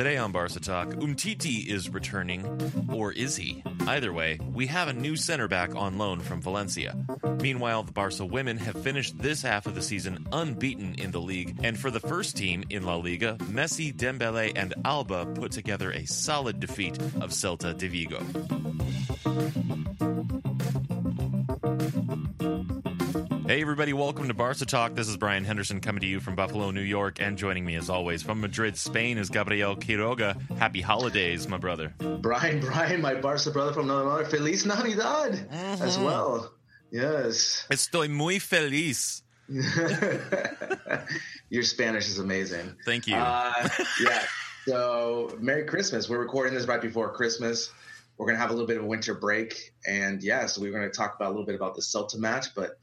Today on Barca Talk, Umtiti is returning, or is he? Either way, we have a new center back on loan from Valencia. Meanwhile, the Barca women have finished this half of the season unbeaten in the league, and for the first team in La Liga, Messi, Dembele, and Alba put together a solid defeat of Celta de Vigo. Hey, everybody, welcome to Barca Talk. This is Brian Henderson coming to you from Buffalo, New York, and joining me as always from Madrid, Spain is Gabriel Quiroga. Happy holidays, my brother. Brian, Brian, my Barca brother from another. Feliz Navidad Mm-hmm. as well. Yes. Estoy muy feliz. Your Spanish is amazing. Thank you. Uh, yeah. So, Merry Christmas. We're recording this right before Christmas. We're going to have a little bit of a winter break. And yeah, so we're going to talk about a little bit about the Celta match. But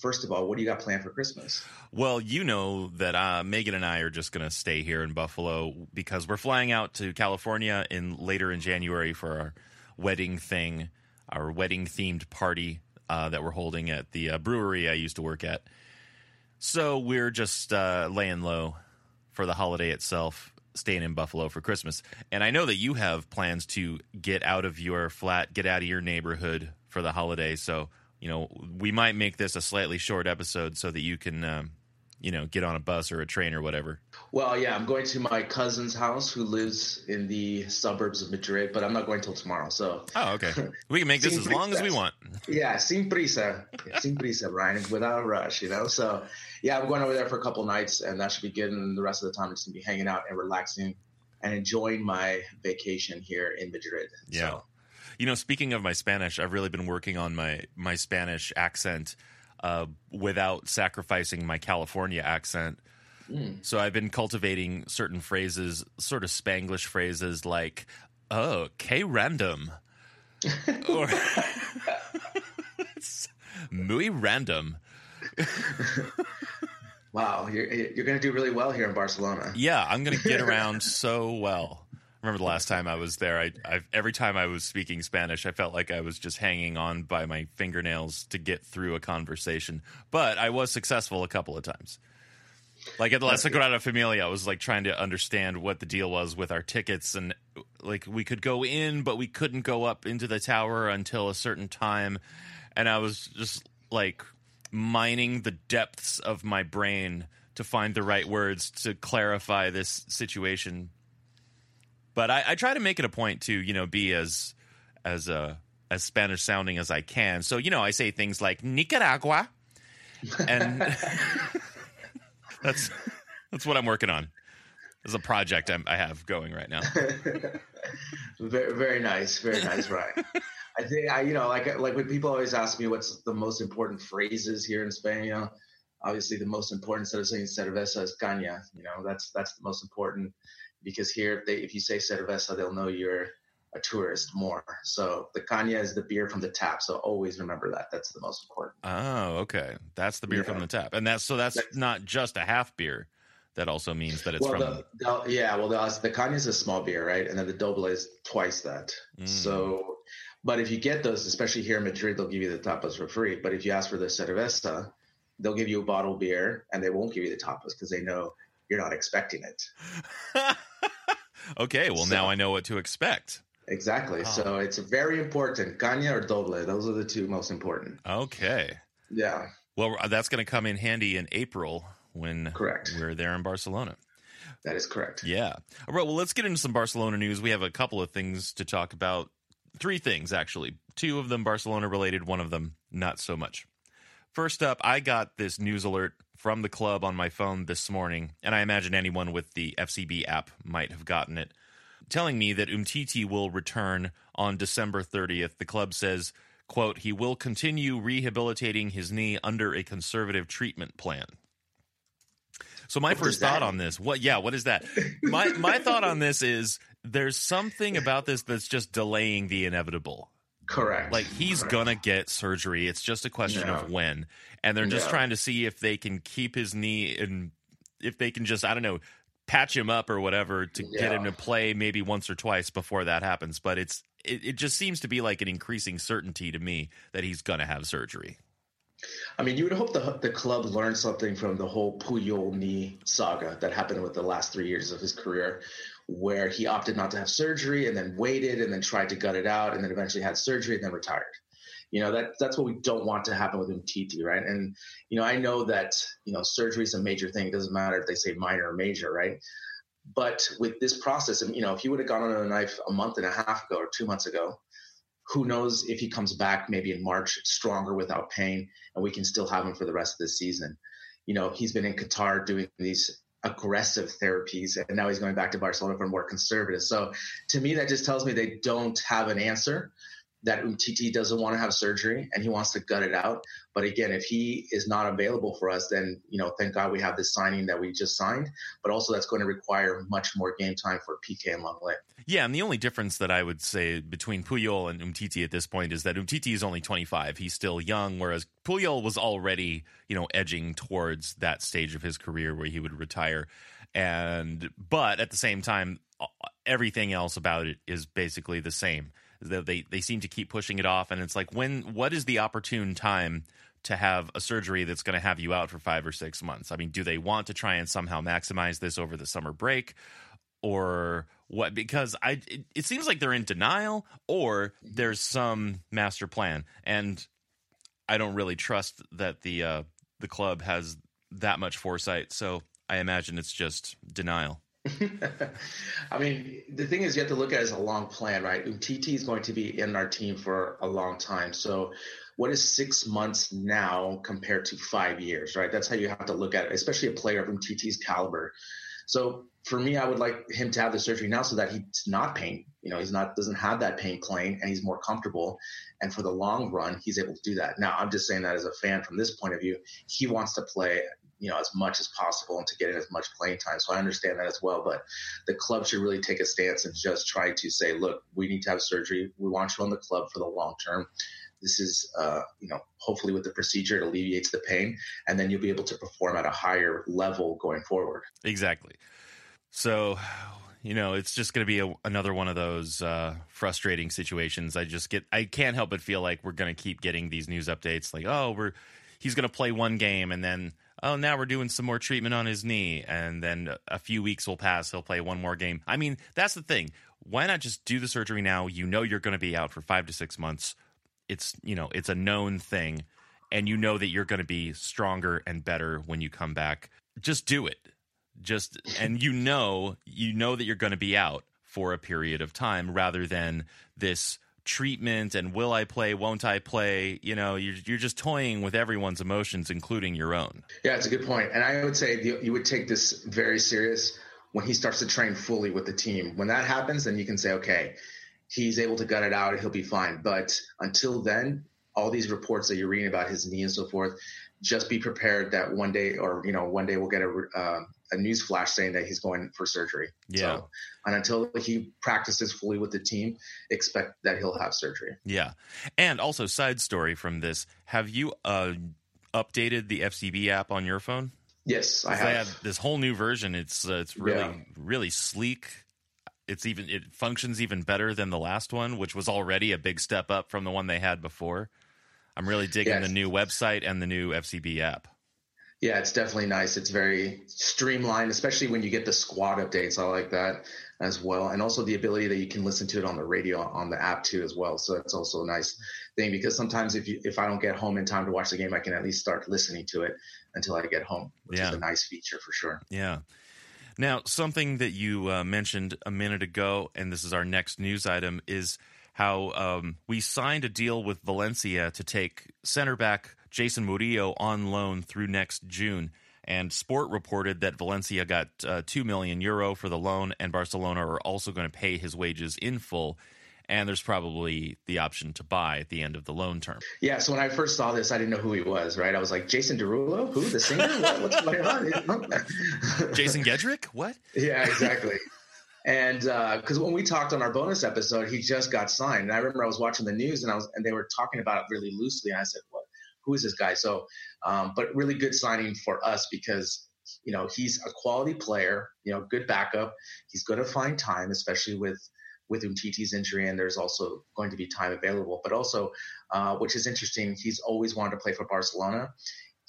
first of all, what do you got planned for Christmas? Well, you know that uh, Megan and I are just going to stay here in Buffalo because we're flying out to California in later in January for our wedding thing, our wedding themed party uh, that we're holding at the uh, brewery I used to work at. So we're just uh, laying low for the holiday itself, staying in Buffalo for Christmas. And I know that you have plans to get out of your flat, get out of your neighborhood for the holiday. So you know, we might make this a slightly short episode so that you can, um, you know, get on a bus or a train or whatever. Well, yeah, I'm going to my cousin's house who lives in the suburbs of Madrid, but I'm not going till tomorrow. So, Oh, okay. We can make this as long as we want. yeah, sin prisa, sin prisa, Brian, without a rush, you know. So, yeah, I'm going over there for a couple nights, and that should be good. And the rest of the time, I'm just gonna be hanging out and relaxing and enjoying my vacation here in Madrid. Yeah. So, You know, speaking of my Spanish, I've really been working on my my Spanish accent uh, without sacrificing my California accent. So I've been cultivating certain phrases, sort of Spanglish phrases like "oh, que random," or it's muy random. wow, you're you're gonna do really well here in Barcelona. Yeah, I'm going to get around so well. Remember the last time I was there. I, I every time I was speaking Spanish, I felt like I was just hanging on by my fingernails to get through a conversation. But I was successful a couple of times. Like at the La Sagrada Familia, I was like trying to understand what the deal was with our tickets, and like we could go in, but we couldn't go up into the tower until a certain time, and I was just like mining the depths of my brain to find the right words to clarify this situation. But I, I try to make it a point to you know be as as uh, as Spanish sounding as I can. So you know I say things like Nicaragua, and that's that's what I'm working on. There's a project I'm, I have going right now. Very, very nice, very nice, Brian. I think I, you know, like like when people always ask me what's the most important phrases here in Spain, you know, obviously the most important instead of saying cerveza is caña. You know, that's that's the most important because here if they if you say cerveza, they'll know you're a tourist more. So the caña is the beer from the tap. So always remember that. That's the most important. Oh, okay. That's the beer Yeah. from the tap, and that's so that's That's- not just a half beer. That also means that it's well, from. the, the- yeah, well, the, the caña is a small beer, right? And then the doble is twice that. Mm. So, but if you get those, especially here in Madrid, they'll give you the tapas for free. But if you ask for the cerveza, they'll give you a bottle of beer, and they won't give you the tapas because they know you're not expecting it. okay, well So- now I know what to expect. Exactly. Oh. So it's very important. Caña or doble; those are the two most important. Okay. Yeah. Well, uh, that's going to come in handy in April when Correct. we're there in Barcelona. That is correct. Yeah. All right. Well, let's get into some Barcelona news. We have a couple of things to talk about. Three things, actually. Two of them Barcelona related, one of them not so much. First up, I got this news alert from the club on my phone this morning, and I imagine anyone with the FCB app might have gotten it, telling me that Umtiti will return on December 30th. The club says, quote, he will continue rehabilitating his knee under a conservative treatment plan. So my What first thought on this, what yeah, what is that? My my thought on this is there's something about this that's just delaying the inevitable. Correct. Like he's Correct. gonna get surgery. It's just a question Yeah. of when. And they're just Yeah. trying to see if they can keep his knee and if they can just I don't know patch him up or whatever to get him to play maybe once or twice before that happens. But it's it, it just seems to be like an increasing certainty to me that he's gonna have surgery. I mean, you would hope the the club learned something from the whole Puyol knee saga that happened with the last three years of his career, where he opted not to have surgery and then waited and then tried to gut it out and then eventually had surgery and then retired. You know that that's what we don't want to happen with Umtiti, right? And you know, I know that you know surgery is a major thing. It doesn't matter if they say minor or major, right? But with this process, and you know, if he would have gone on a knife a month and a half ago or two months ago, who knows if he comes back maybe in March stronger without pain and we can still have him for the rest of the season. You know, he's been in Qatar doing these aggressive therapies and now he's going back to Barcelona for more conservative. So to me, that just tells me they don't have an answer that Umtiti doesn't want to have surgery and he wants to gut it out. But again, if he is not available for us, then, you know, thank God we have this signing that we just signed, but also that's going to require much more game time for Piqué and Lenglet. Yeah, and the only difference that I would say between Puyol and Umtiti at this point is that Umtiti is only 25. He's still young, whereas Puyol was already, you know, edging towards that stage of his career where he would retire. And but at the same time, everything else about it is basically the same. They they, they seem to keep pushing it off, and it's like when what is the opportune time? To have a surgery that's going to have you out for five or six months. I mean, do they want to try and somehow maximize this over the summer break? or what because i it, it seems like they're in denial or there's some master plan and i don't really trust that the uh the club has that much foresight so i imagine it's just denial I mean, the thing is, you have to look at it as a long plan, right? Umtiti is going to be in our team for a long time. So, what is six months now compared to five years, right? That's how you have to look at it, especially a player of Umtiti's caliber. So, for me, I would like him to have the surgery now so that he's not pain. You know, he's not doesn't have that pain playing, and he's more comfortable. And for the long run, he's able to do that. Now, I'm just saying that as a fan from this point of view, he wants to play you know as much as possible and to get in as much playing time. So I understand that as well. But the club should really take a stance and just try to say, look, we need to have surgery. We want you on the club for the long term. This is, uh, you know, hopefully with the procedure it alleviates the pain, and then you'll be able to perform at a higher level going forward. exactly so you know it's just going to be a, another one of those uh, frustrating situations i just get i can't help but feel like we're going to keep getting these news updates like oh we're he's going to play one game and then oh now we're doing some more treatment on his knee and then a few weeks will pass. He'll play one more game. I mean that's the thing. Why not just do the surgery now? You know you're going to be out for five to six months. It's you know it's a known thing and you know that you're going to be stronger and better when you come back. Just do it. Just and you know you know that you're going to be out for a period of time rather than this treatment and will I play won't I play you know you're you're just toying with everyone's emotions including your own Yeah, it's a good point. And I would say you, you would take this very serious when he starts to train fully with the team. When that happens, then you can say, okay, he's able to gut it out, he'll be fine. But until then, all these reports that you're reading about his knee and so forth, just be prepared that one day, or you know, one day we'll get a uh, a news flash saying that he's going for surgery. Yeah. So, and until he practices fully with the team, expect that he'll have surgery. yeah and also side story from this have you uh updated the FCB app on your phone Yes, I have. have this whole new version. It's uh, it's really Yeah. really sleek. It's even it functions even better than the last one, which was already a big step up from the one they had before. I'm really digging Yes. the new website and the new FCB app. Yeah, it's definitely nice. It's very streamlined, especially when you get the squad updates. I like that as well, and also the ability that you can listen to it on the radio on the app too as well. So that's also a nice thing because sometimes if you if I don't get home in time to watch the game, I can at least start listening to it until I get home, which Yeah. is a nice feature for sure. Yeah. Now, something that you uh, mentioned a minute ago, and this is our next news item, is how um, we signed a deal with Valencia to take center back Jeison Murillo on loan through next June. And Sport reported that Valencia got uh, 2 million euro for the loan, and Barcelona are also going to pay his wages in full. And there's probably the option to buy at the end of the loan term. Yeah, so when I first saw this, I didn't know who he was. Right, I was like, Jason Derulo, who the singer? What, what's going on? Jason Gedrick? What? Yeah, exactly. And because when we talked on our bonus episode, he just got signed. And I remember I was watching the news and I was and they were talking about it really loosely. And I said, "What? Who is this guy?" So, um, but really good signing for us because you know he's a quality player. You know, good backup. He's going to find time, especially with with Umtiti's injury, and there's also going to be time available. But also, uh, which is interesting, he's always wanted to play for Barcelona.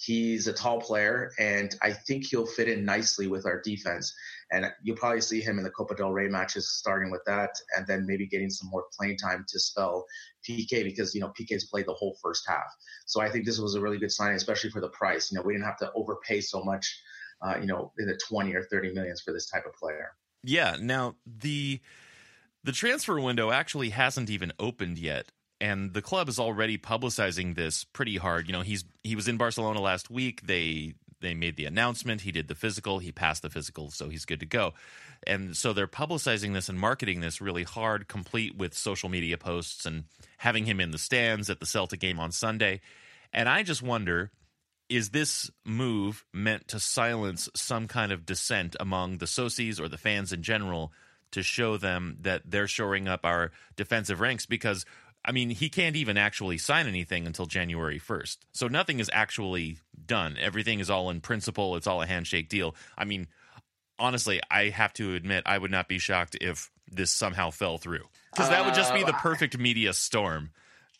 He's a tall player, and I think he'll fit in nicely with our defense. And you'll probably see him in the Copa del Rey matches, starting with that, and then maybe getting some more playing time to spell Piqué because you know Piqué's played the whole first half. So I think this was a really good signing, especially for the price. You know, we didn't have to overpay so much. Uh, you know, in the twenty or thirty millions for this type of player. Yeah. Now the the transfer window actually hasn't even opened yet, and the club is already publicizing this pretty hard. You know, he's he was in Barcelona last week. They they made the announcement. He did the physical. He passed the physical, so he's good to go. And so they're publicizing this and marketing this really hard, complete with social media posts and having him in the stands at the Celtic game on Sunday. And I just wonder is this move meant to silence some kind of dissent among the socies or the fans in general to show them that they're shoring up our defensive ranks because I mean he can't even actually sign anything until January 1st. So nothing is actually done. Everything is all in principle, it's all a handshake deal. I mean honestly, I have to admit I would not be shocked if this somehow fell through because that would just be the uh, perfect media storm.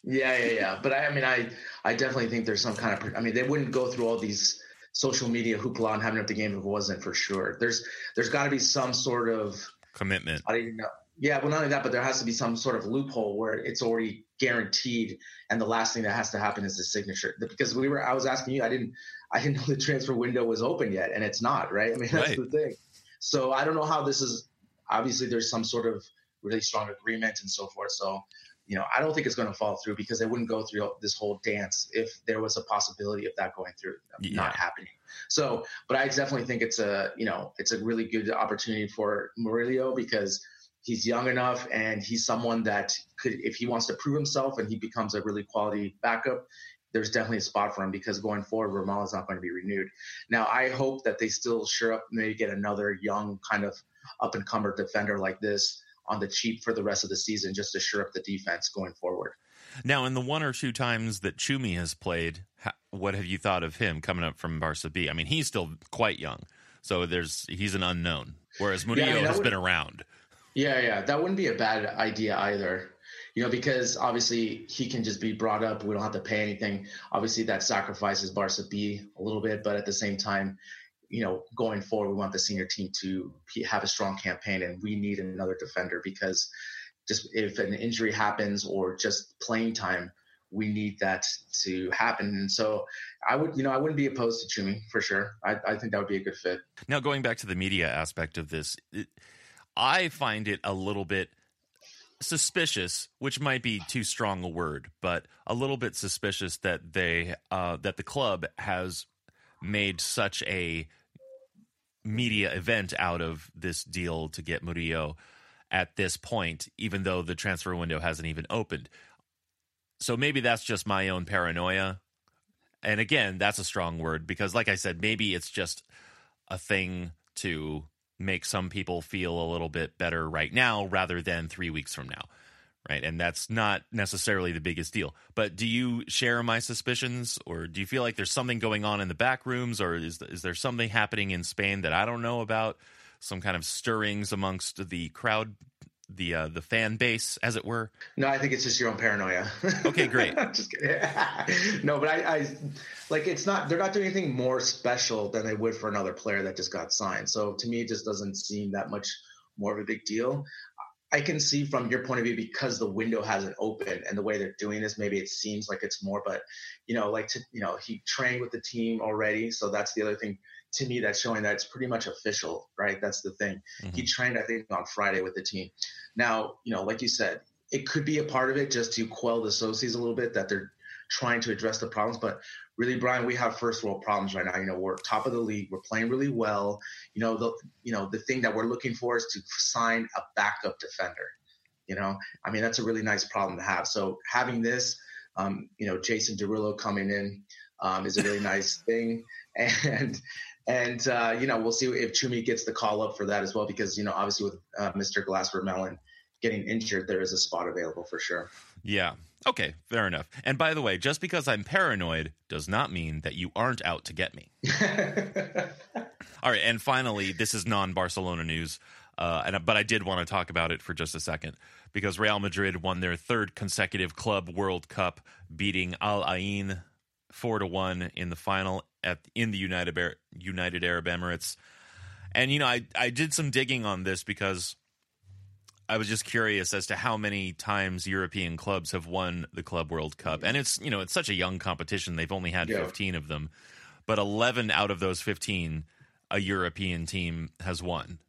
Yeah, yeah, yeah. But I, I mean, I, I definitely think there's some kind of. I mean, they wouldn't go through all these social media hoopla and having up the game if it wasn't for sure. There's, there's got to be some sort of. Commitment. I don't even know. Yeah, well, not only that, but there has to be some sort of loophole where it's already guaranteed, and the last thing that has to happen is the signature. Because we were, I was asking you, I didn't, I didn't know the transfer window was open yet, and it's not, right? I mean, that's Right. the thing. So I don't know how this is. Obviously, there's some sort of really strong agreement and so forth. So you know, I don't think it's going to fall through because they wouldn't go through this whole dance if there was a possibility of that going through, Yeah. not happening. So, but I definitely think it's a, you know, it's a really good opportunity for Murillo because he's young enough and he's someone that could, if he wants to prove himself and he becomes a really quality backup, there's definitely a spot for him because going forward, Ramal is not going to be renewed. Now, I hope that they still sure up, maybe get another young kind of up and comer defender like this on the cheap for the rest of the season just to sure up the defense going forward. Now, in the one or two times that Chumi has played, what have you thought of him coming up from Barca B? I mean, he's still quite young, so there's he's an unknown. Whereas Murillo I mean, has would- been around. Yeah, yeah, that wouldn't be a bad idea either. You know, because obviously he can just be brought up. We don't have to pay anything. Obviously, that sacrifices Barca B a little bit, but at the same time, you know, going forward, we want the senior team to have a strong campaign, and we need another defender because just if an injury happens or just playing time, we need that to happen. And so, I would, you know, I wouldn't be opposed to Chumi for sure. I, I think that would be a good fit. Now, going back to the media aspect of this, it, I find it a little bit suspicious, which might be too strong a word, but a little bit suspicious that they uh, that the club has made such a media event out of this deal to get Murillo at this point, even though the transfer window hasn't even opened. So maybe that's just my own paranoia. And again, that's a strong word because, like I said, maybe it's just a thing to make some people feel a little bit better right now rather than three weeks from now. Right. And that's not necessarily the biggest deal. But do you share my suspicions or do you feel like there's something going on in the back rooms or is, is there something happening in Spain that I don't know about? Some kind of stirrings amongst the crowd the uh, the fan base, as it were? No, I think it's just your own paranoia. Okay, great. just kidding. no, but I, I like it's not. They're not doing anything more special than they would for another player that just got signed. So to me, it just doesn't seem that much more of a big deal. I can see from your point of view because the window hasn't opened and the way they're doing this, maybe it seems like it's more, but you know, like to you know, he trained with the team already, so that's the other thing to me that's showing that it's pretty much official, right? That's the thing. Mm-hmm. He trained, I think, on Friday with the team. Now, you know, like you said, it could be a part of it just to quell the socios a little bit that they're trying to address the problems. But really, Brian, we have first world problems right now. You know, we're top of the league. We're playing really well. You know, the you know the thing that we're looking for is to sign a backup defender. You know, I mean, that's a really nice problem to have. So having this, um, you know, Jason Derulo coming in um, is a really nice thing. And and uh, you know, we'll see if Chumi gets the call up for that as well, because you know, obviously with uh, Mr. Glasper-Melin getting injured, there is a spot available for sure. Yeah. Okay, fair enough. And by the way, just because I'm paranoid does not mean that you aren't out to get me. All right, and finally, this is non-Barcelona news, uh, and but I did want to talk about it for just a second because Real Madrid won their third consecutive Club World Cup, beating Al Ain four to one in the final at in the United United Arab Emirates. And you know, I I did some digging on this because I was just curious as to how many times European clubs have won the Club World Cup. And it's, you know, it's such a young competition. They've only had yeah. 15 of them. But 11 out of those 15 a European team has won.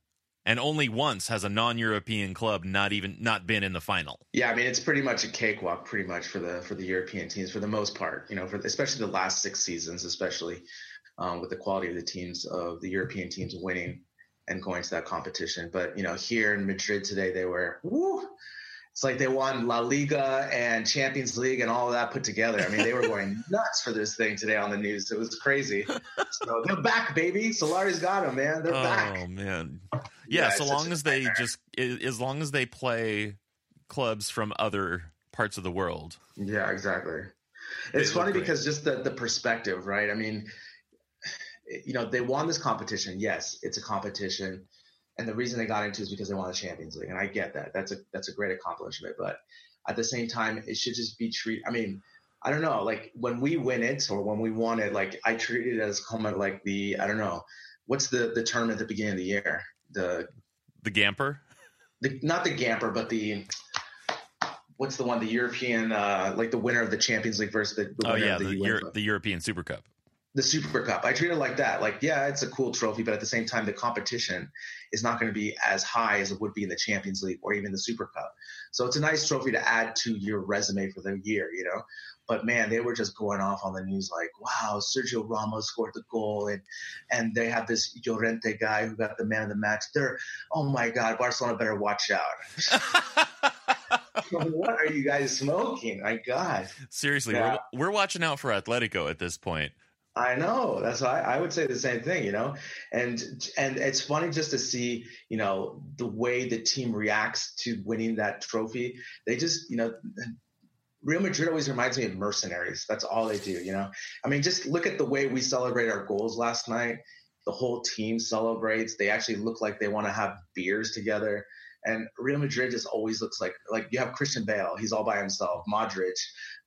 And only once has a non-European club not even not been in the final. Yeah, I mean it's pretty much a cakewalk, pretty much for the for the European teams for the most part. You know, for especially the last six seasons, especially um, with the quality of the teams of the European teams winning and going to that competition. But you know, here in Madrid today, they were woo, it's like they won La Liga and Champions League and all of that put together. I mean, they were going nuts for this thing today on the news. It was crazy. So they're back, baby. Solari's got them, man. They're oh, back. Oh man, yeah. yeah so long as they just, as long as they play clubs from other parts of the world. Yeah, exactly. It's funny because just the the perspective, right? I mean, you know, they won this competition. Yes, it's a competition, and the reason they got into it is because they won the Champions League, and I get that. That's a that's a great accomplishment, but at the same time, it should just be treated. I mean, I don't know, like when we win it or when we won it, like I treat it as kind of like the I don't know, what's the the term at the beginning of the year? The the Gamper, the not the Gamper, but the what's the one? The European, uh, like the winner of the Champions League versus the, the oh yeah, the, the, Euro, the European Super Cup the Super Cup. I treat it like that. Like, yeah, it's a cool trophy, but at the same time, the competition is not going to be as high as it would be in the Champions League or even the Super Cup. So it's a nice trophy to add to your resume for the year, you know. But man, they were just going off on the news like, "Wow, Sergio Ramos scored the goal," and and they have this Llorente guy who got the man of the match. They're, oh my God, Barcelona better watch out. what are you guys smoking? My God. Seriously, yeah. we're, we're watching out for Atletico at this point. I know. That's why I would say the same thing, you know. And and it's funny just to see, you know, the way the team reacts to winning that trophy. They just, you know, Real Madrid always reminds me of mercenaries. That's all they do, you know. I mean, just look at the way we celebrate our goals last night. The whole team celebrates. They actually look like they want to have beers together. And Real Madrid just always looks like like you have Christian Bale, he's all by himself. Modric,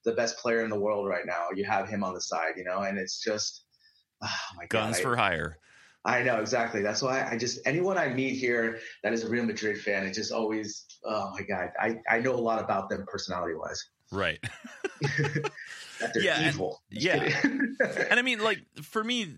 the best player in the world right now. You have him on the side, you know, and it's just ah, oh my guns God, for I, hire. I know exactly. That's why I just anyone I meet here that is a Real Madrid fan, it just always oh my god. I I know a lot about them personality wise. Right. that they're yeah, evil. And, yeah. and I mean, like for me,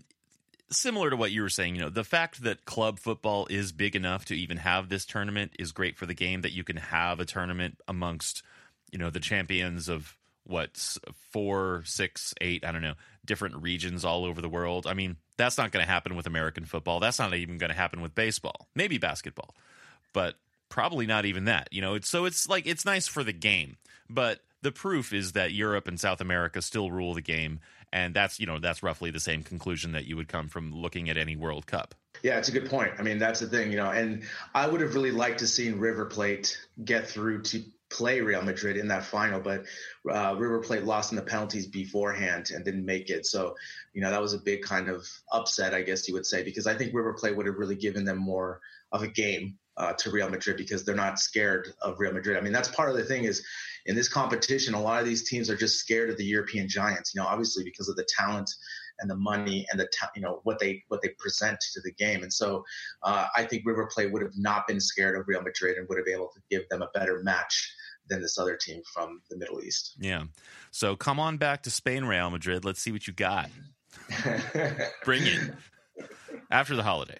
similar to what you were saying, you know, the fact that club football is big enough to even have this tournament is great for the game. That you can have a tournament amongst, you know, the champions of what four, six, eight, I don't know, different regions all over the world. I mean, that's not going to happen with American football. That's not even going to happen with baseball. Maybe basketball, but probably not even that. You know, it's so it's like it's nice for the game, but the proof is that Europe and South America still rule the game, and that's you know that's roughly the same conclusion that you would come from looking at any World Cup. Yeah, it's a good point. I mean, that's the thing, you know, and I would have really liked to see River Plate get through to play Real Madrid in that final, but uh, River Plate lost in the penalties beforehand and didn't make it. So, you know, that was a big kind of upset, I guess you would say, because I think River Plate would have really given them more of a game uh, to Real Madrid because they're not scared of Real Madrid. I mean, that's part of the thing is in this competition, a lot of these teams are just scared of the European giants. You know, obviously because of the talent and the money and the ta- you know what they what they present to the game. And so uh, I think River Plate would have not been scared of Real Madrid and would have been able to give them a better match than this other team from the Middle East. Yeah. So come on back to Spain, Real Madrid. Let's see what you got. Bring it after the holiday.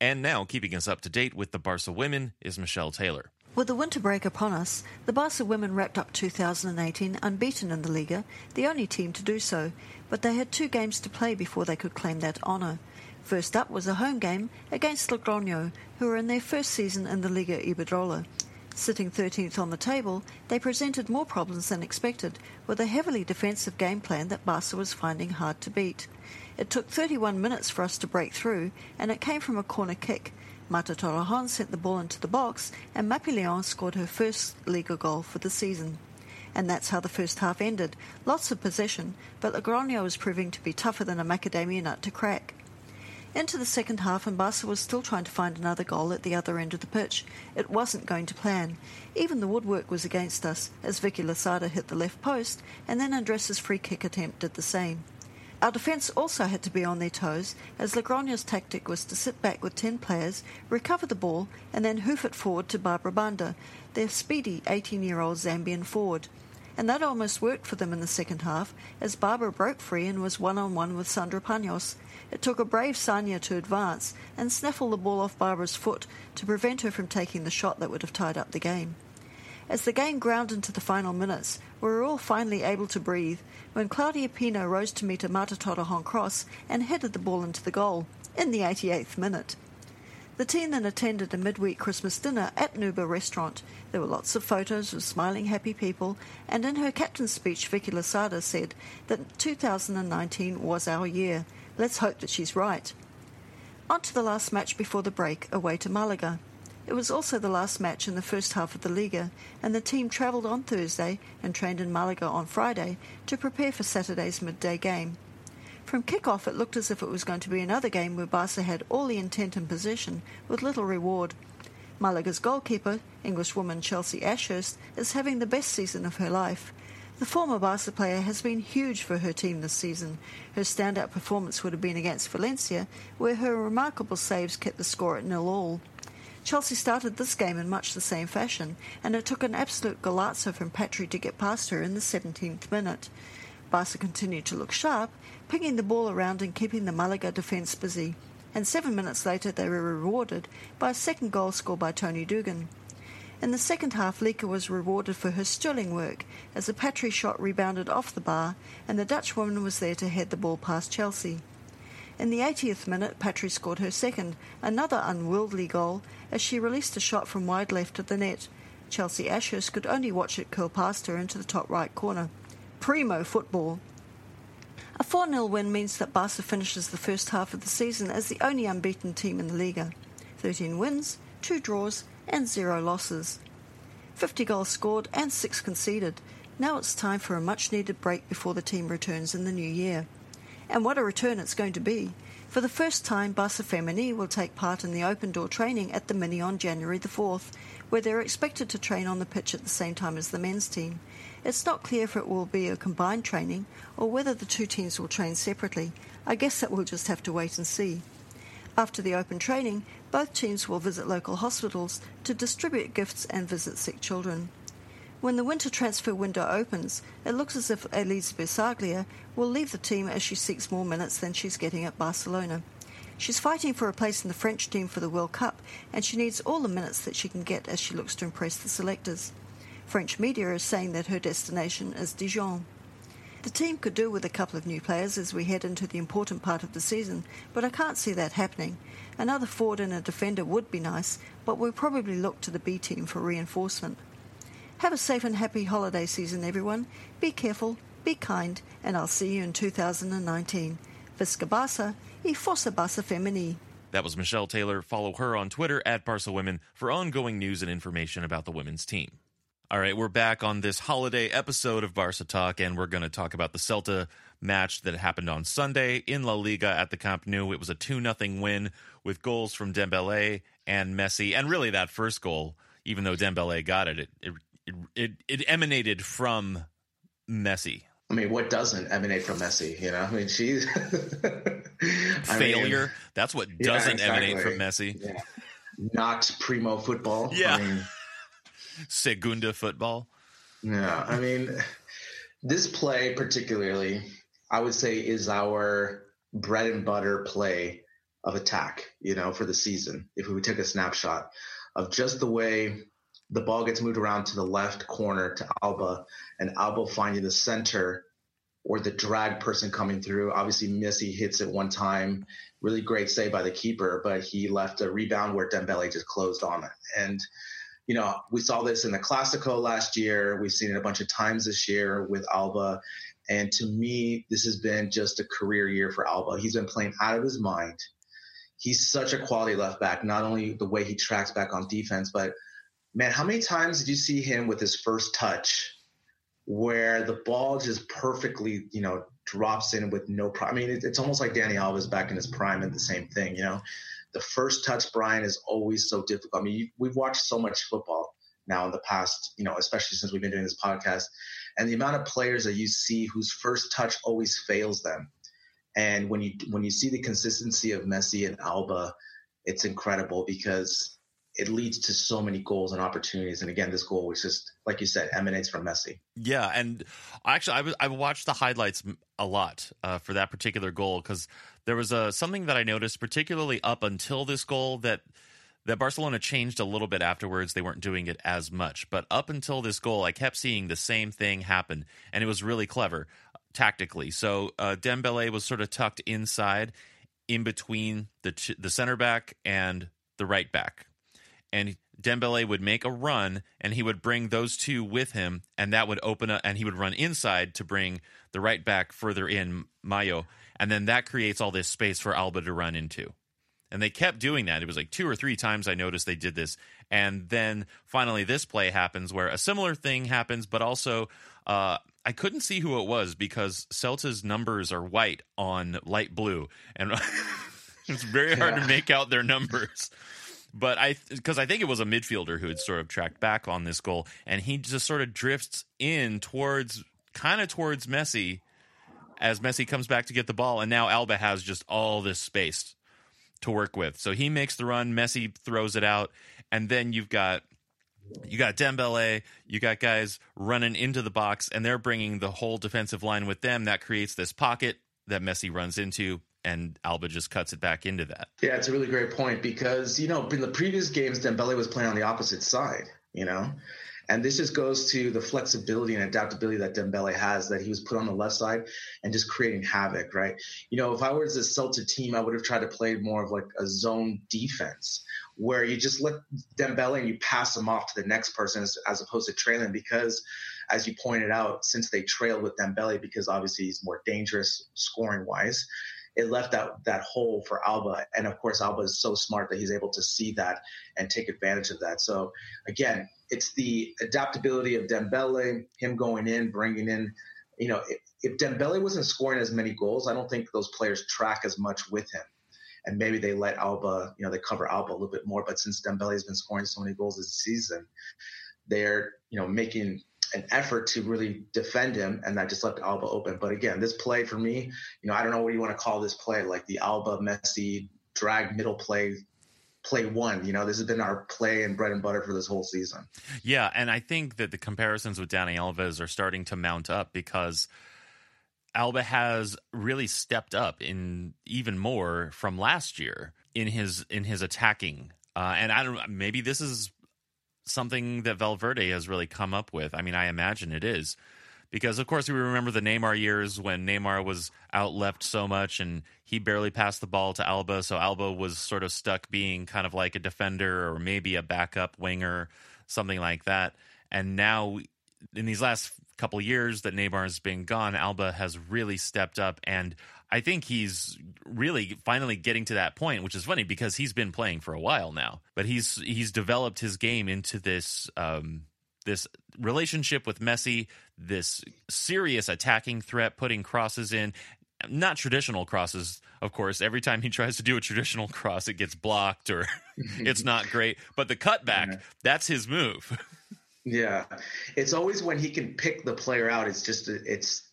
And now, keeping us up to date with the Barca women is Michelle Taylor. With the winter break upon us, the Barca women wrapped up 2018 unbeaten in the Liga, the only team to do so, but they had two games to play before they could claim that honour. First up was a home game against Logroño, who were in their first season in the Liga Iberdrola. Sitting 13th on the table, they presented more problems than expected, with a heavily defensive game plan that Barca was finding hard to beat. It took 31 minutes for us to break through, and it came from a corner kick. Marta Torrejon sent the ball into the box, and Mapi Leon scored her first Liga goal for the season. And that's how the first half ended. Lots of possession, but Logroño was proving to be tougher than a macadamia nut to crack. Into the second half, and Barca was still trying to find another goal at the other end of the pitch. It wasn't going to plan. Even the woodwork was against us, as Vicky Losada hit the left post, and then Andressa's free kick attempt did the same. Our defence also had to be on their toes, as Logroño's tactic was to sit back with 10 players, recover the ball, and then hoof it forward to Barbara Banda, their speedy 18 year old Zambian forward and that almost worked for them in the second half as Barbara broke free and was one on one with Sandra Panos. It took a brave Sanya to advance and snaffle the ball off Barbara's foot to prevent her from taking the shot that would have tied up the game. As the game ground into the final minutes, we were all finally able to breathe when Claudia Pina rose to meet a Marta Torrejon cross and headed the ball into the goal in the 88th minute. The team then attended a midweek Christmas dinner at Nuba restaurant. There were lots of photos of smiling, happy people, and in her captain's speech, Vicky Losada said that 2019 was our year. Let's hope that she's right. On to the last match before the break, away to Malaga. It was also the last match in the first half of the Liga, and the team travelled on Thursday and trained in Malaga on Friday to prepare for Saturday's midday game. From kick-off, it looked as if it was going to be another game where Barca had all the intent and possession, with little reward. Malaga's goalkeeper, Englishwoman Chelsea Ashurst, is having the best season of her life. The former Barca player has been huge for her team this season. Her standout performance would have been against Valencia, where her remarkable saves kept the score at nil all. Chelsea started this game in much the same fashion, and it took an absolute golazo from Patri to get past her in the 17th minute. Barca continued to look sharp, pinging the ball around and keeping the Malaga defence busy. And seven minutes later, they were rewarded by a second goal scored by Toni Duggan. In the second half, Lieke was rewarded for her sterling work as a Patri shot rebounded off the bar and the Dutch woman was there to head the ball past Chelsea. In the 80th minute, Patri scored her second, another unwieldy goal, as she released a shot from wide left of the net. Chelsea Ashurst could only watch it curl past her into the top right corner. Primo football. A 4 0 win means that Barca finishes the first half of the season as the only unbeaten team in the Liga 13 wins, 2 draws, and 0 losses. 50 goals scored and 6 conceded. Now it's time for a much needed break before the team returns in the new year. And what a return it's going to be! For the first time, Barca Femení will take part in the open door training at the Mini on January the 4th, where they're expected to train on the pitch at the same time as the men's team. It's not clear if it will be a combined training or whether the two teams will train separately. I guess that we'll just have to wait and see. After the open training, both teams will visit local hospitals to distribute gifts and visit sick children. When the winter transfer window opens, it looks as if Elise Bussaglia will leave the team as she seeks more minutes than she's getting at Barcelona. She's fighting for a place in the French team for the World Cup, and she needs all the minutes that she can get as she looks to impress the selectors. French media is saying that her destination is Dijon. The team could do with a couple of new players as we head into the important part of the season, but I can't see that happening. Another forward and a defender would be nice, but we'll probably look to the B team for reinforcement. Have a safe and happy holiday season, everyone. Be careful, be kind, and I'll see you in 2019. Visca Barca e Força Barça Femení. That was Michelle Taylor. Follow her on Twitter at Barca Women for ongoing news and information about the women's team. All right, we're back on this holiday episode of Barca Talk, and we're going to talk about the Celta match that happened on Sunday in La Liga at the Camp Nou. It was a 2 0 win with goals from Dembele and Messi, and really that first goal, even though Dembele got it, it it it, it, it emanated from Messi. I mean, what doesn't emanate from Messi? You know, I mean, she's failure. Mean, That's what doesn't yeah, exactly. emanate from Messi. Yeah. Not primo football. Yeah. I mean, Segunda football. Yeah, I mean, this play particularly, I would say, is our bread and butter play of attack. You know, for the season, if we take a snapshot of just the way the ball gets moved around to the left corner to Alba, and Alba finding the center or the drag person coming through. Obviously, Messi hits it one time. Really great save by the keeper, but he left a rebound where Dembele just closed on it. And, you know, we saw this in the Classico last year. We've seen it a bunch of times this year with Alba. And to me, this has been just a career year for Alba. He's been playing out of his mind. He's such a quality left back, not only the way he tracks back on defense, but man, how many times did you see him with his first touch where the ball just perfectly, you know, drops in with no problem. I mean, it, it's almost like Dani Alves back in his prime and the same thing, you know. The first touch, Brian, is always so difficult. I mean, you, we've watched so much football now in the past, you know, especially since we've been doing this podcast, and the amount of players that you see whose first touch always fails them. And when you when you see the consistency of Messi and Alba, it's incredible because it leads to so many goals and opportunities. And again, this goal was just like you said, emanates from Messi. Yeah, and actually, I I watched the highlights a lot uh, for that particular goal because there was a uh, something that I noticed, particularly up until this goal that that Barcelona changed a little bit afterwards. They weren't doing it as much, but up until this goal, I kept seeing the same thing happen, and it was really clever tactically. So uh, Dembele was sort of tucked inside, in between the the center back and the right back and Dembele would make a run and he would bring those two with him and that would open up and he would run inside to bring the right back further in Mayo and then that creates all this space for Alba to run into. And they kept doing that. It was like two or three times I noticed they did this. And then finally this play happens where a similar thing happens but also uh, I couldn't see who it was because Celta's numbers are white on light blue and it's very hard yeah. to make out their numbers. But I, because I think it was a midfielder who had sort of tracked back on this goal, and he just sort of drifts in towards, kind of towards Messi, as Messi comes back to get the ball, and now Alba has just all this space to work with. So he makes the run, Messi throws it out, and then you've got you got Dembele, you got guys running into the box, and they're bringing the whole defensive line with them. That creates this pocket that Messi runs into and Alba just cuts it back into that. Yeah, it's a really great point because you know in the previous games Dembele was playing on the opposite side, you know, and this just goes to the flexibility and adaptability that Dembele has that he was put on the left side and just creating havoc, right? You know, if I was a Celta team, I would have tried to play more of like a zone defense where you just let Dembele and you pass him off to the next person as, as opposed to trailing because as you pointed out, since they trailed with Dembele because obviously he's more dangerous scoring wise, it left that that hole for Alba. And of course, Alba is so smart that he's able to see that and take advantage of that. So again, it's the adaptability of Dembele, him going in, bringing in. You know, if, if Dembele wasn't scoring as many goals, I don't think those players track as much with him. And maybe they let Alba, you know, they cover Alba a little bit more. But since Dembele has been scoring so many goals this season, they're you know making an effort to really defend him, and that just left Alba open. But again, this play for me, you know, I don't know what you want to call this play, like the Alba Messi drag middle play play one. You know, this has been our play and bread and butter for this whole season. Yeah, and I think that the comparisons with Dani Alves are starting to mount up because Alba has really stepped up in even more from last year in his in his attacking. Uh, and I don't maybe this is something that Valverde has really come up with. I mean, I imagine it is. Because of course we remember the Neymar years when Neymar was out left so much and he barely passed the ball to Alba, so Alba was sort of stuck being kind of like a defender or maybe a backup winger, something like that. And now in these last couple years that Neymar's been gone, Alba has really stepped up and I think he's really finally getting to that point, which is funny because he's been playing for a while now, but he's he's developed his game into this um, this relationship with Messi, this serious attacking threat, putting crosses in. not traditional crosses, of course. Every time he tries to do a traditional cross, it gets blocked or it's not great. But the cutback, yeah. that's his move. yeah. It's always when he can pick the player out, it's just, it's,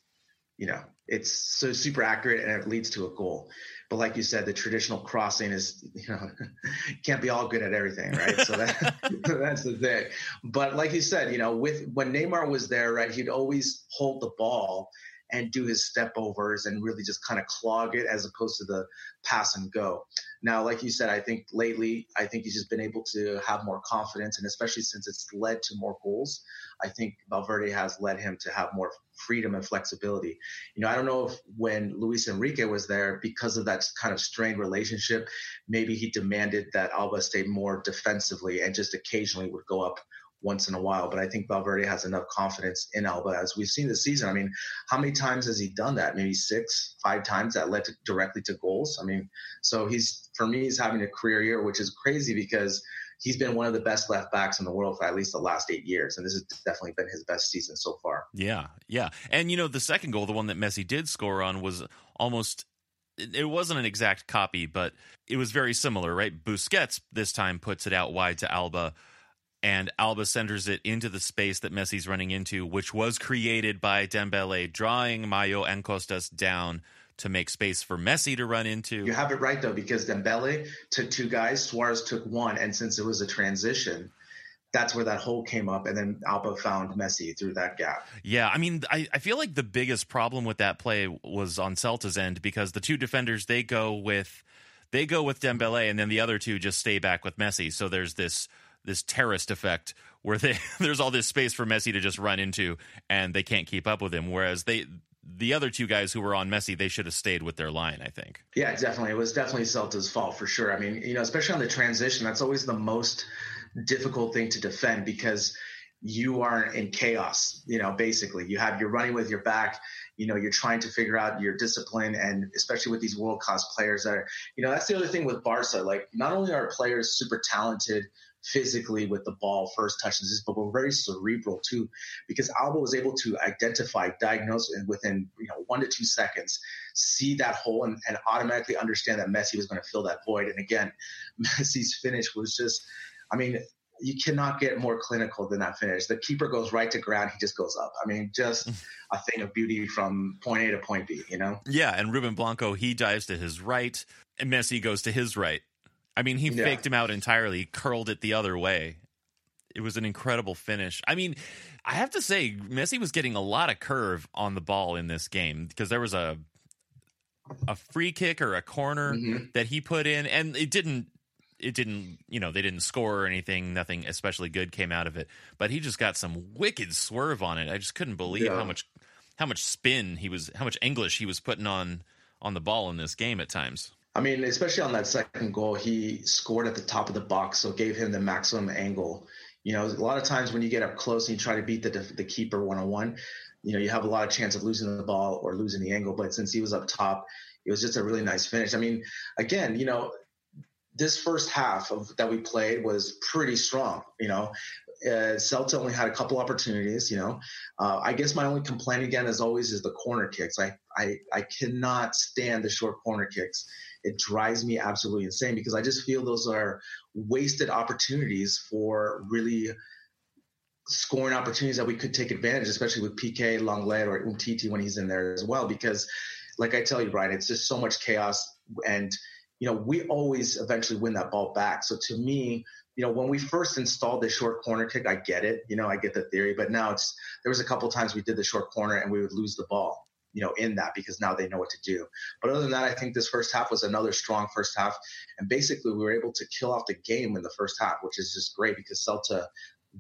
you know, it's so super accurate and it leads to a goal. But like you said, the traditional crossing is, you know, can't be all good at everything, right? So that, that's the thing. But like you said, you know, with when Neymar was there, right, he'd always hold the ball and do his step overs and really just kind of clog it as opposed to the pass and go. Now, like you said, I think lately, I think he's just been able to have more confidence, and especially since it's led to more goals, I think Valverde has led him to have more freedom and flexibility. You know, I don't know if when Luis Enrique was there, because of that kind of strained relationship, maybe he demanded that Alba stay more defensively and just occasionally would go up once in a while. But I think Valverde has enough confidence in Alba as we've seen this season. I mean, how many times has he done that? Maybe six, five times that led to, directly to goals. I mean, so he's for me, he's having a career year, which is crazy because he's been one of the best left backs in the world for at least the last eight years, and this has definitely been his best season so far. Yeah, yeah, and you know the second goal, the one that Messi did score on, was almost it wasn't an exact copy, but it was very similar, right? Busquets this time puts it out wide to Alba and Alba centers it into the space that Messi's running into, which was created by Dembele drawing Mallo and Costas down to make space for Messi to run into. You have it right though, because Dembele took two guys, Suarez took one, and since it was a transition, that's where that hole came up, and then Alba found Messi through that gap. Yeah, I mean, I, I feel like the biggest problem with that play was on Celta's end because the two defenders they go with they go with Dembele, and then the other two just stay back with Messi. So there's this this terrorist effect where they there's all this space for Messi to just run into and they can't keep up with him. Whereas they the other two guys who were on Messi, they should have stayed with their line, I think. Yeah, definitely. It was definitely Celta's fault for sure. I mean, you know, especially on the transition, that's always the most difficult thing to defend because you are in chaos, you know, basically. You have you're running with your back, you know, you're trying to figure out your discipline and especially with these world class players that are, you know, that's the other thing with Barca. Like not only are players super talented physically with the ball first touches, this, but we're very cerebral too, because Alba was able to identify, diagnose, and within you know one to two seconds, see that hole and, and automatically understand that Messi was going to fill that void. And again, Messi's finish was just, I mean, you cannot get more clinical than that finish. The keeper goes right to ground, he just goes up. I mean, just mm. a thing of beauty from point A to point B, you know? Yeah, and Ruben Blanco, he dives to his right, and Messi goes to his right. I mean, he yeah. faked him out entirely, curled it the other way. It was an incredible finish. I mean, I have to say, Messi was getting a lot of curve on the ball in this game because there was a a free kick or a corner mm-hmm. that he put in, and it didn't. It didn't, you know, they didn't score or anything. Nothing especially good came out of it. But he just got some wicked swerve on it. I just couldn't believe yeah. how much, how much spin he was, how much English he was putting on on the ball in this game at times. I mean, especially on that second goal, he scored at the top of the box, so gave him the maximum angle. You know, a lot of times when you get up close and you try to beat the the keeper one on one, you know, you have a lot of chance of losing the ball or losing the angle. But since he was up top, it was just a really nice finish. I mean, again, you know, this first half of that we played was pretty strong. You know, uh, Celta only had a couple opportunities. You know, uh, I guess my only complaint again, as always, is the corner kicks. I I I cannot stand the short corner kicks it drives me absolutely insane because I just feel those are wasted opportunities for really scoring opportunities that we could take advantage, especially with Piqué, Lenglet, or Umtiti when he's in there as well. Because, like I tell you, Brian, it's just so much chaos, and you know we always eventually win that ball back. So to me, you know, when we first installed the short corner kick, I get it, you know, I get the theory, but now it's there was a couple times we did the short corner and we would lose the ball you know, in that because now they know what to do. But other than that, I think this first half was another strong first half. And basically, we were able to kill off the game in the first half, which is just great because Celta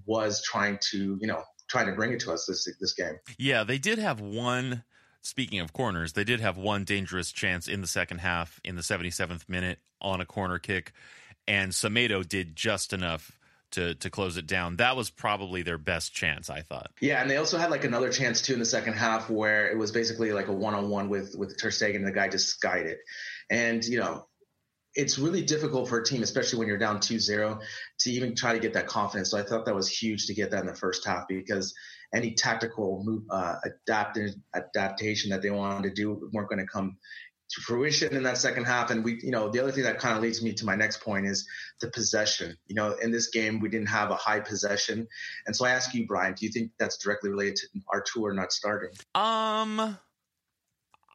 was trying to, you know, trying to bring it to us this this game. Yeah, they did have one. Speaking of corners, they did have one dangerous chance in the second half in the 77th minute on a corner kick, and Semedo did just enough to to close it down. That was probably their best chance, I thought. Yeah, and they also had like another chance too in the second half where it was basically like a one on one with with Ter Stegen, and the guy just skied it. And you know, it's really difficult for a team, especially when you're down 2-0, to even try to get that confidence. So I thought that was huge to get that in the first half because any tactical move, uh, adapt, adaptation that they wanted to do weren't going to come to fruition in that second half. And we, you know, the other thing that kind of leads me to my next point is the possession. You know, in this game, we didn't have a high possession. And so I ask you, Brian, do you think that's directly related to Artur not starting? Um,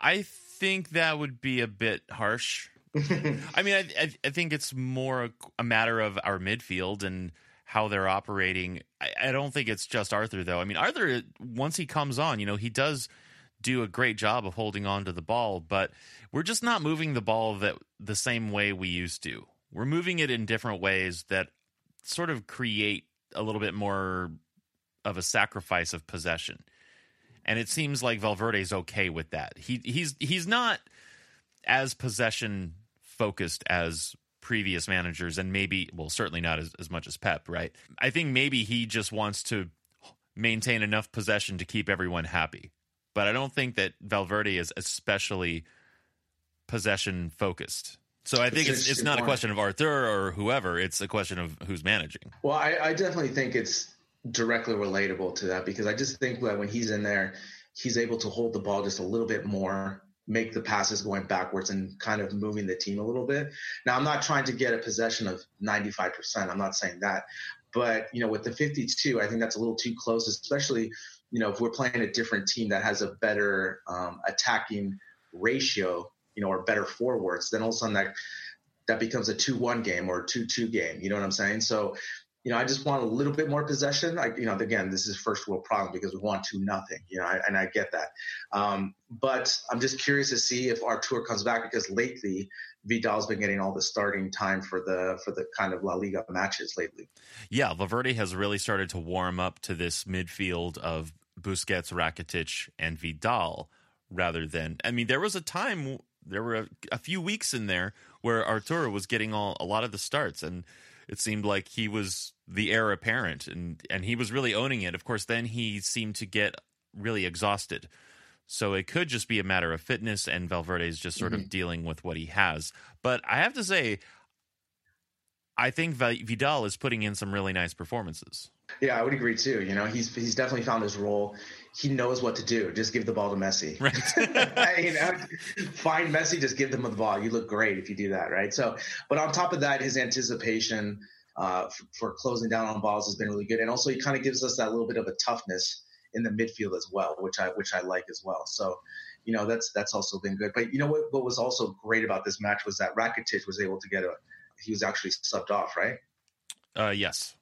I think that would be a bit harsh. I mean, I, I, think it's more a, a, matter of our midfield and how they're operating. I, I don't think it's just Arthur, though. I mean, Artur, once he comes on, you know, he does do a great job of holding on to the ball, but we're just not moving the ball that the same way we used to. We're moving it in different ways that sort of create a little bit more of a sacrifice of possession. And it seems like Valverde's okay with that. He he's he's not as possession focused as previous managers and maybe well certainly not as, as much as Pep, right? I think maybe he just wants to maintain enough possession to keep everyone happy but I don't think that Valverde is especially possession focused. So I think it's, it's, not a question of Arthur or whoever. It's a question of who's managing. Well, I, I definitely think it's directly relatable to that because I just think that when he's in there, he's able to hold the ball just a little bit more, make the passes going backwards, and kind of moving the team a little bit. Now, I'm not trying to get a possession of 95%. I'm not saying that. But, you know, with the 52, I think that's a little too close, especially – you know, if we're playing a different team that has a better um, attacking ratio, you know, or better forwards, then all of a sudden that that becomes a two-one game or a two-two game. You know what I'm saying? So, you know, I just want a little bit more possession. I, you know, again, this is first world problem because we want to nothing. You know, I, and I get that. Um, but I'm just curious to see if Artur comes back because lately Vidal's been getting all the starting time for the for the kind of La Liga matches lately. Yeah, Valverde has really started to warm up to this midfield of Busquets, Rakitic, and Vidal rather than I mean there was a time there were a, a few weeks in there where Arturo was getting all a lot of the starts and it seemed like he was the heir apparent and and he was really owning it. Of course, then he seemed to get really exhausted. So it could just be a matter of fitness, and Valverde is just sort mm-hmm. of dealing with what he has. But I have to say, I think Vidal is putting in some really nice performances. Yeah, I would agree too. You know, he's he's definitely found his role. He knows what to do. Just give the ball to Messi. Right. you know, find Messi. Just give them the ball. You look great if you do that, right? So, but on top of that, his anticipation uh, for, for closing down on balls has been really good, and also he kind of gives us that little bit of a toughness in the midfield as well, which I which I like as well. So, you know, that's that's also been good. But you know what what was also great about this match was that Rakitic was able to get a he was actually subbed off, right? Uh, yes.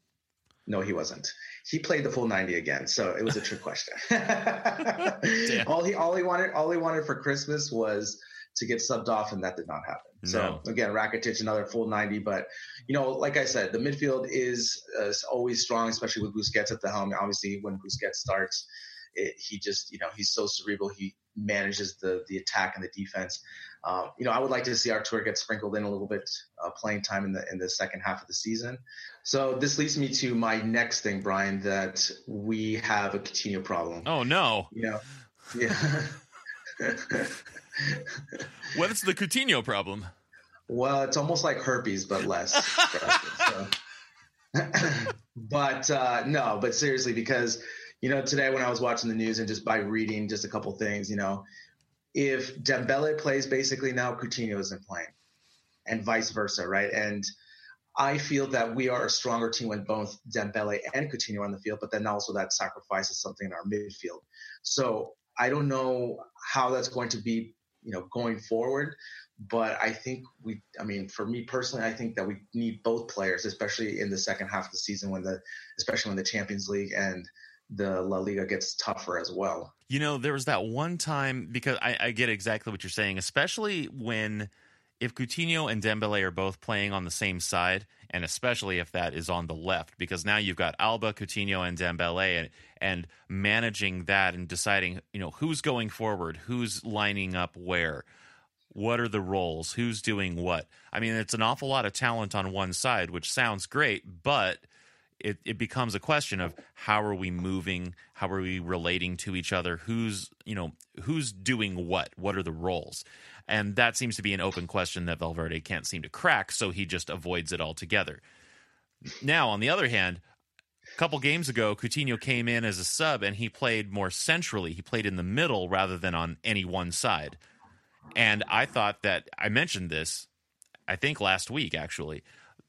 No, he wasn't. He played the full 90 again, so it was a trick question. all he all he wanted all he wanted for Christmas was to get subbed off, and that did not happen. No. So again, Rakitic another full 90, but you know, like I said, the midfield is uh, always strong, especially with Busquets at the helm. Obviously, when Busquets starts, it, he just you know he's so cerebral. He manages the the attack and the defense. Um, you know, I would like to see Artur get sprinkled in a little bit uh, playing time in the in the second half of the season. So this leads me to my next thing, Brian, that we have a Coutinho problem. Oh no! You know, yeah. What's the Coutinho problem? Well, it's almost like herpes, but less. but uh, no, but seriously, because you know, today when I was watching the news and just by reading just a couple things, you know, if Dembele plays basically now, Coutinho isn't playing, and vice versa, right? And I feel that we are a stronger team when both Dembele and Coutinho are on the field, but then also that sacrifices something in our midfield. So I don't know how that's going to be, you know, going forward. But I think we, I mean, for me personally, I think that we need both players, especially in the second half of the season when the, especially when the Champions League and the La Liga gets tougher as well. You know, there was that one time because I, I get exactly what you're saying, especially when if Coutinho and Dembele are both playing on the same side, and especially if that is on the left, because now you've got Alba, Coutinho, and Dembele, and, and managing that and deciding, you know, who's going forward, who's lining up where, what are the roles, who's doing what. I mean, it's an awful lot of talent on one side, which sounds great, but it, it becomes a question of how are we moving how are we relating to each other who's you know who's doing what what are the roles and that seems to be an open question that valverde can't seem to crack so he just avoids it altogether. Now on the other hand a couple games ago coutinho came in as a sub and he played more centrally. He played in the middle rather than on any one side. And i thought that i mentioned this i think last week actually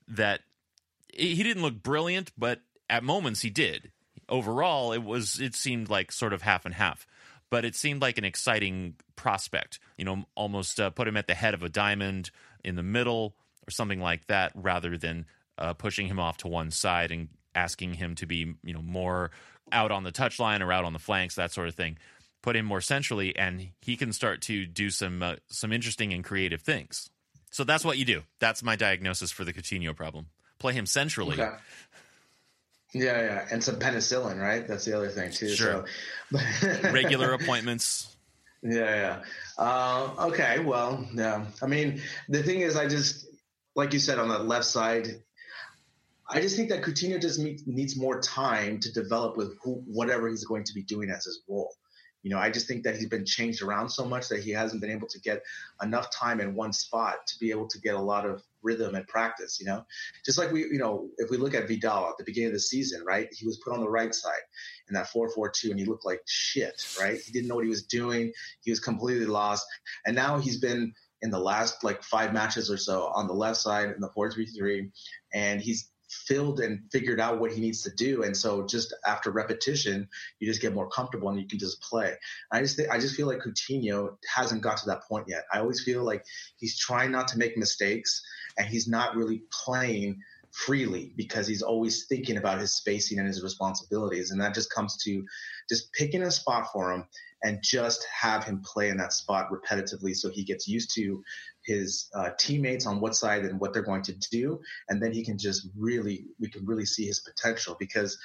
that he didn't look brilliant, but at moments he did. Overall, it was it seemed like sort of half and half, but it seemed like an exciting prospect. You know, almost uh, put him at the head of a diamond in the middle or something like that, rather than uh, pushing him off to one side and asking him to be you know more out on the touchline or out on the flanks, that sort of thing. Put him more centrally, and he can start to do some uh, some interesting and creative things. So that's what you do. That's my diagnosis for the Coutinho problem play him centrally. Okay. Yeah, yeah, and some penicillin, right? That's the other thing too. Sure. So. Regular appointments. Yeah, yeah. Uh, okay, well, yeah. I mean, the thing is, I just like you said on the left side. I just think that Coutinho just needs more time to develop with who, whatever he's going to be doing as his role. You know, I just think that he's been changed around so much that he hasn't been able to get enough time in one spot to be able to get a lot of rhythm and practice, you know? Just like we, you know, if we look at Vidal at the beginning of the season, right? He was put on the right side in that 4-4-2 and he looked like shit, right? He didn't know what he was doing. He was completely lost. And now he's been in the last like five matches or so on the left side in the 4-3-3 and he's filled and figured out what he needs to do. And so just after repetition, you just get more comfortable and you can just play. I just think, I just feel like Coutinho hasn't got to that point yet. I always feel like he's trying not to make mistakes and he's not really playing freely because he's always thinking about his spacing and his responsibilities. And that just comes to just picking a spot for him and just have him play in that spot repetitively so he gets used to his uh, teammates on what side and what they're going to do. And then he can just really, we can really see his potential because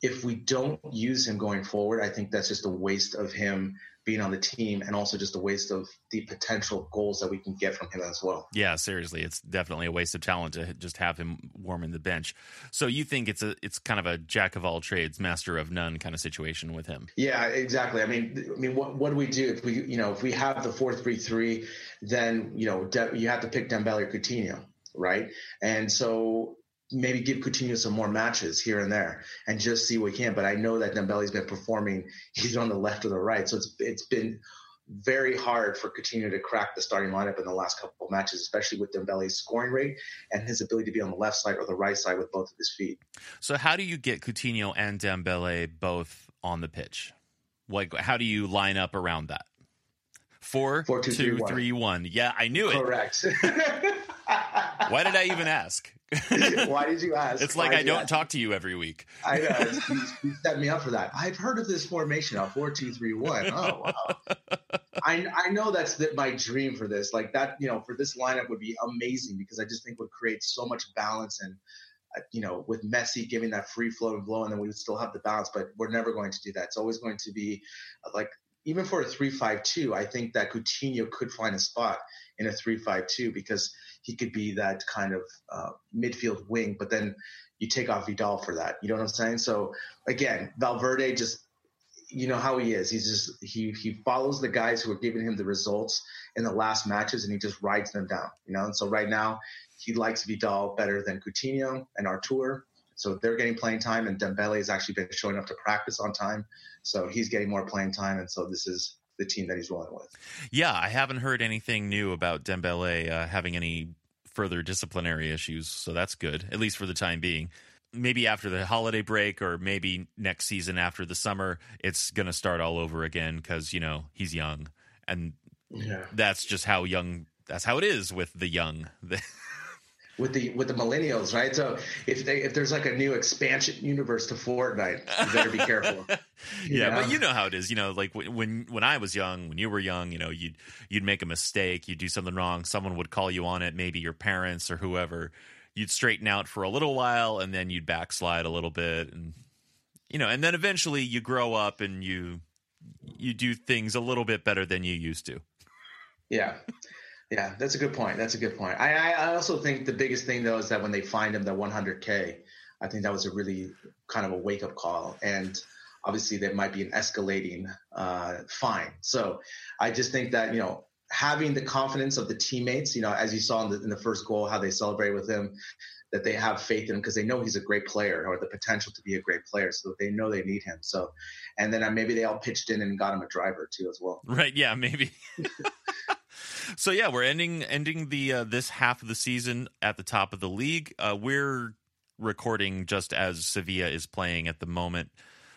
if we don't use him going forward, I think that's just a waste of him being on the team and also just a waste of the potential goals that we can get from him as well. Yeah, seriously, it's definitely a waste of talent to just have him warming the bench. So you think it's a it's kind of a jack of all trades, master of none kind of situation with him? Yeah, exactly. I mean, I mean, what what do we do if we you know if we have the four three three, then you know you have to pick Dembele or Coutinho, right? And so maybe give Coutinho some more matches here and there and just see what he can. But I know that Dembele's been performing either on the left or the right, so it's it's been very hard for Coutinho to crack the starting lineup in the last couple of matches, especially with Dembele's scoring rate and his ability to be on the left side or the right side with both of his feet. So, how do you get Coutinho and Dembele both on the pitch? Like, how do you line up around that? Four, Four two, two three, one. three, one. Yeah, I knew it. Correct. Why did I even ask? Why did you ask? It's like Why I don't talk to you every week. I know. You, set me up for that. I've heard of this formation of four two three one. Oh wow. I I know that's the, my dream for this. Like that, you know, for this lineup would be amazing because I just think would create so much balance and. Uh, you know, with Messi giving that free flow and blow, and then we would still have the balance, but we're never going to do that. It's always going to be uh, like even for a three-five-two, I think that Coutinho could find a spot in a three-five-two because he could be that kind of uh, midfield wing, but then you take off Vidal for that. You know what I'm saying? So again, Valverde just you know how he is. He's just he he follows the guys who are giving him the results in the last matches, and he just rides them down. You know, and so right now he likes Vidal better than Coutinho and Artur. So they're getting playing time, and Dembele has actually been showing up to practice on time. So he's getting more playing time, and so this is the team that he's rolling with. Yeah, I haven't heard anything new about Dembele uh, having any further disciplinary issues, so that's good, at least for the time being. Maybe after the holiday break, or maybe next season after the summer, it's going to start all over again because you know he's young, and yeah. that's just how young. That's how it is with the young. with the with the millennials, right? So if they if there's like a new expansion universe to Fortnite, you better be careful. yeah, know? but you know how it is. You know, like when when I was young, when you were young, you know, you'd you'd make a mistake, you'd do something wrong, someone would call you on it, maybe your parents or whoever. You'd straighten out for a little while, and then you'd backslide a little bit, and you know, and then eventually you grow up and you you do things a little bit better than you used to. Yeah. Yeah, that's a good point. That's a good point. I, I also think the biggest thing though is that when they fined him the 100k, I think that was a really kind of a wake up call. And obviously, there might be an escalating uh, fine. So I just think that, you know, having the confidence of the teammates, you know, as you saw in the, in the first goal, how they celebrate with him, that they have faith in him because they know he's a great player or the potential to be a great player. So they know they need him. So, and then uh, maybe they all pitched in and got him a driver too as well. Right. Yeah. Maybe. so yeah, we're ending ending the uh, this half of the season at the top of the league. Uh, we're recording just as Sevilla is playing at the moment,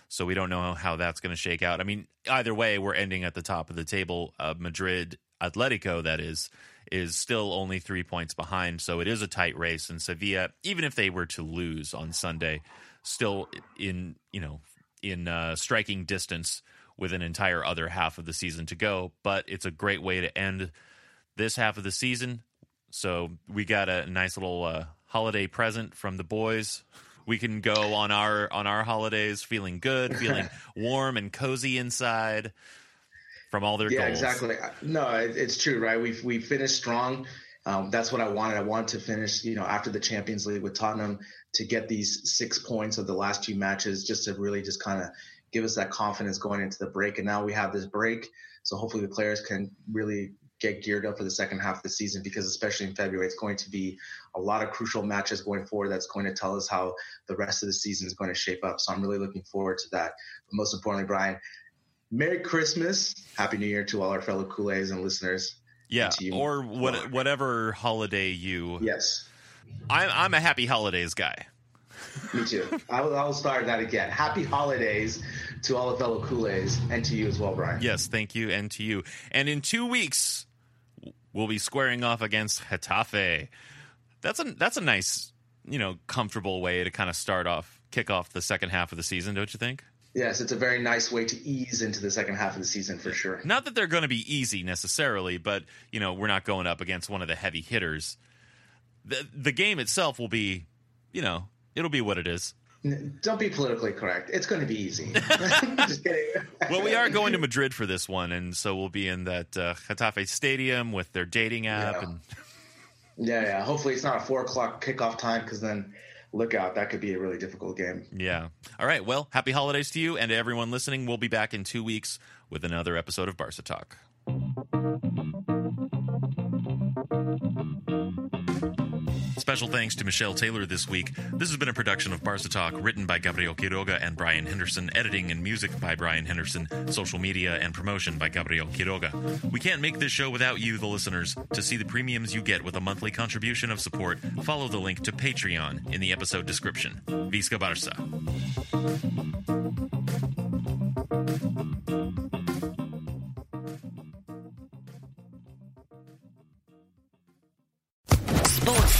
so we don't know how that's going to shake out. I mean, either way, we're ending at the top of the table. Uh, Madrid, Atletico, that is, is still only three points behind, so it is a tight race. And Sevilla, even if they were to lose on Sunday, still in you know in uh, striking distance with an entire other half of the season to go. But it's a great way to end this half of the season. So we got a nice little uh, holiday present from the boys. We can go on our on our holidays feeling good, feeling warm and cozy inside from all their goals. yeah, goals. exactly. No, it, it's true, right? We we finished strong. Um, that's what I wanted. I wanted to finish, you know, after the Champions League with Tottenham to get these six points of the last two matches, just to really just kind of give us that confidence going into the break. And now we have this break, so hopefully the players can really get geared up for the second half of the season because especially in February, it's going to be a lot of crucial matches going forward. That's going to tell us how the rest of the season is going to shape up. So I'm really looking forward to that. But most importantly, Brian, Merry Christmas, Happy New Year to all our fellow culés and listeners. Yeah, And or what, whatever holiday you. Yes, I'm I'm a happy holidays guy. me too. I will, I will start that again. Happy holidays to all the fellow culés and to you as well, Brian. Yes, thank you, and to you. And in two weeks, we'll be squaring off against Getafe. That's a that's a nice, you know, comfortable way to kind of start off, kick off the second half of the season, don't you think? Yes, it's a very nice way to ease into the second half of the season for sure. Not that they're going to be easy necessarily, but you know, we're not going up against one of the heavy hitters. The the game itself will be, you know, it'll be what it is. Don't be politically correct. It's going to be easy. Just kidding. Well, we are going to Madrid for this one, and so we'll be in that uh, Getafe stadium with their dating app, Yeah. and Yeah, yeah. Hopefully it's not a four o'clock kickoff time because then look out, that could be a really difficult game. Yeah. All right. Well, happy holidays to you and to everyone listening. We'll be back in two weeks with another episode of Barca Talk. Special thanks to Michelle Taylor this week. This has been a production of Barca Talk, written by Gabriel Quiroga and Brian Henderson, editing and music by Brian Henderson, social media and promotion by Gabriel Quiroga. We can't make this show without you, the listeners. To see the premiums you get with a monthly contribution of support, follow the link to Patreon in the episode description. Visca Barca.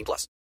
18 plus.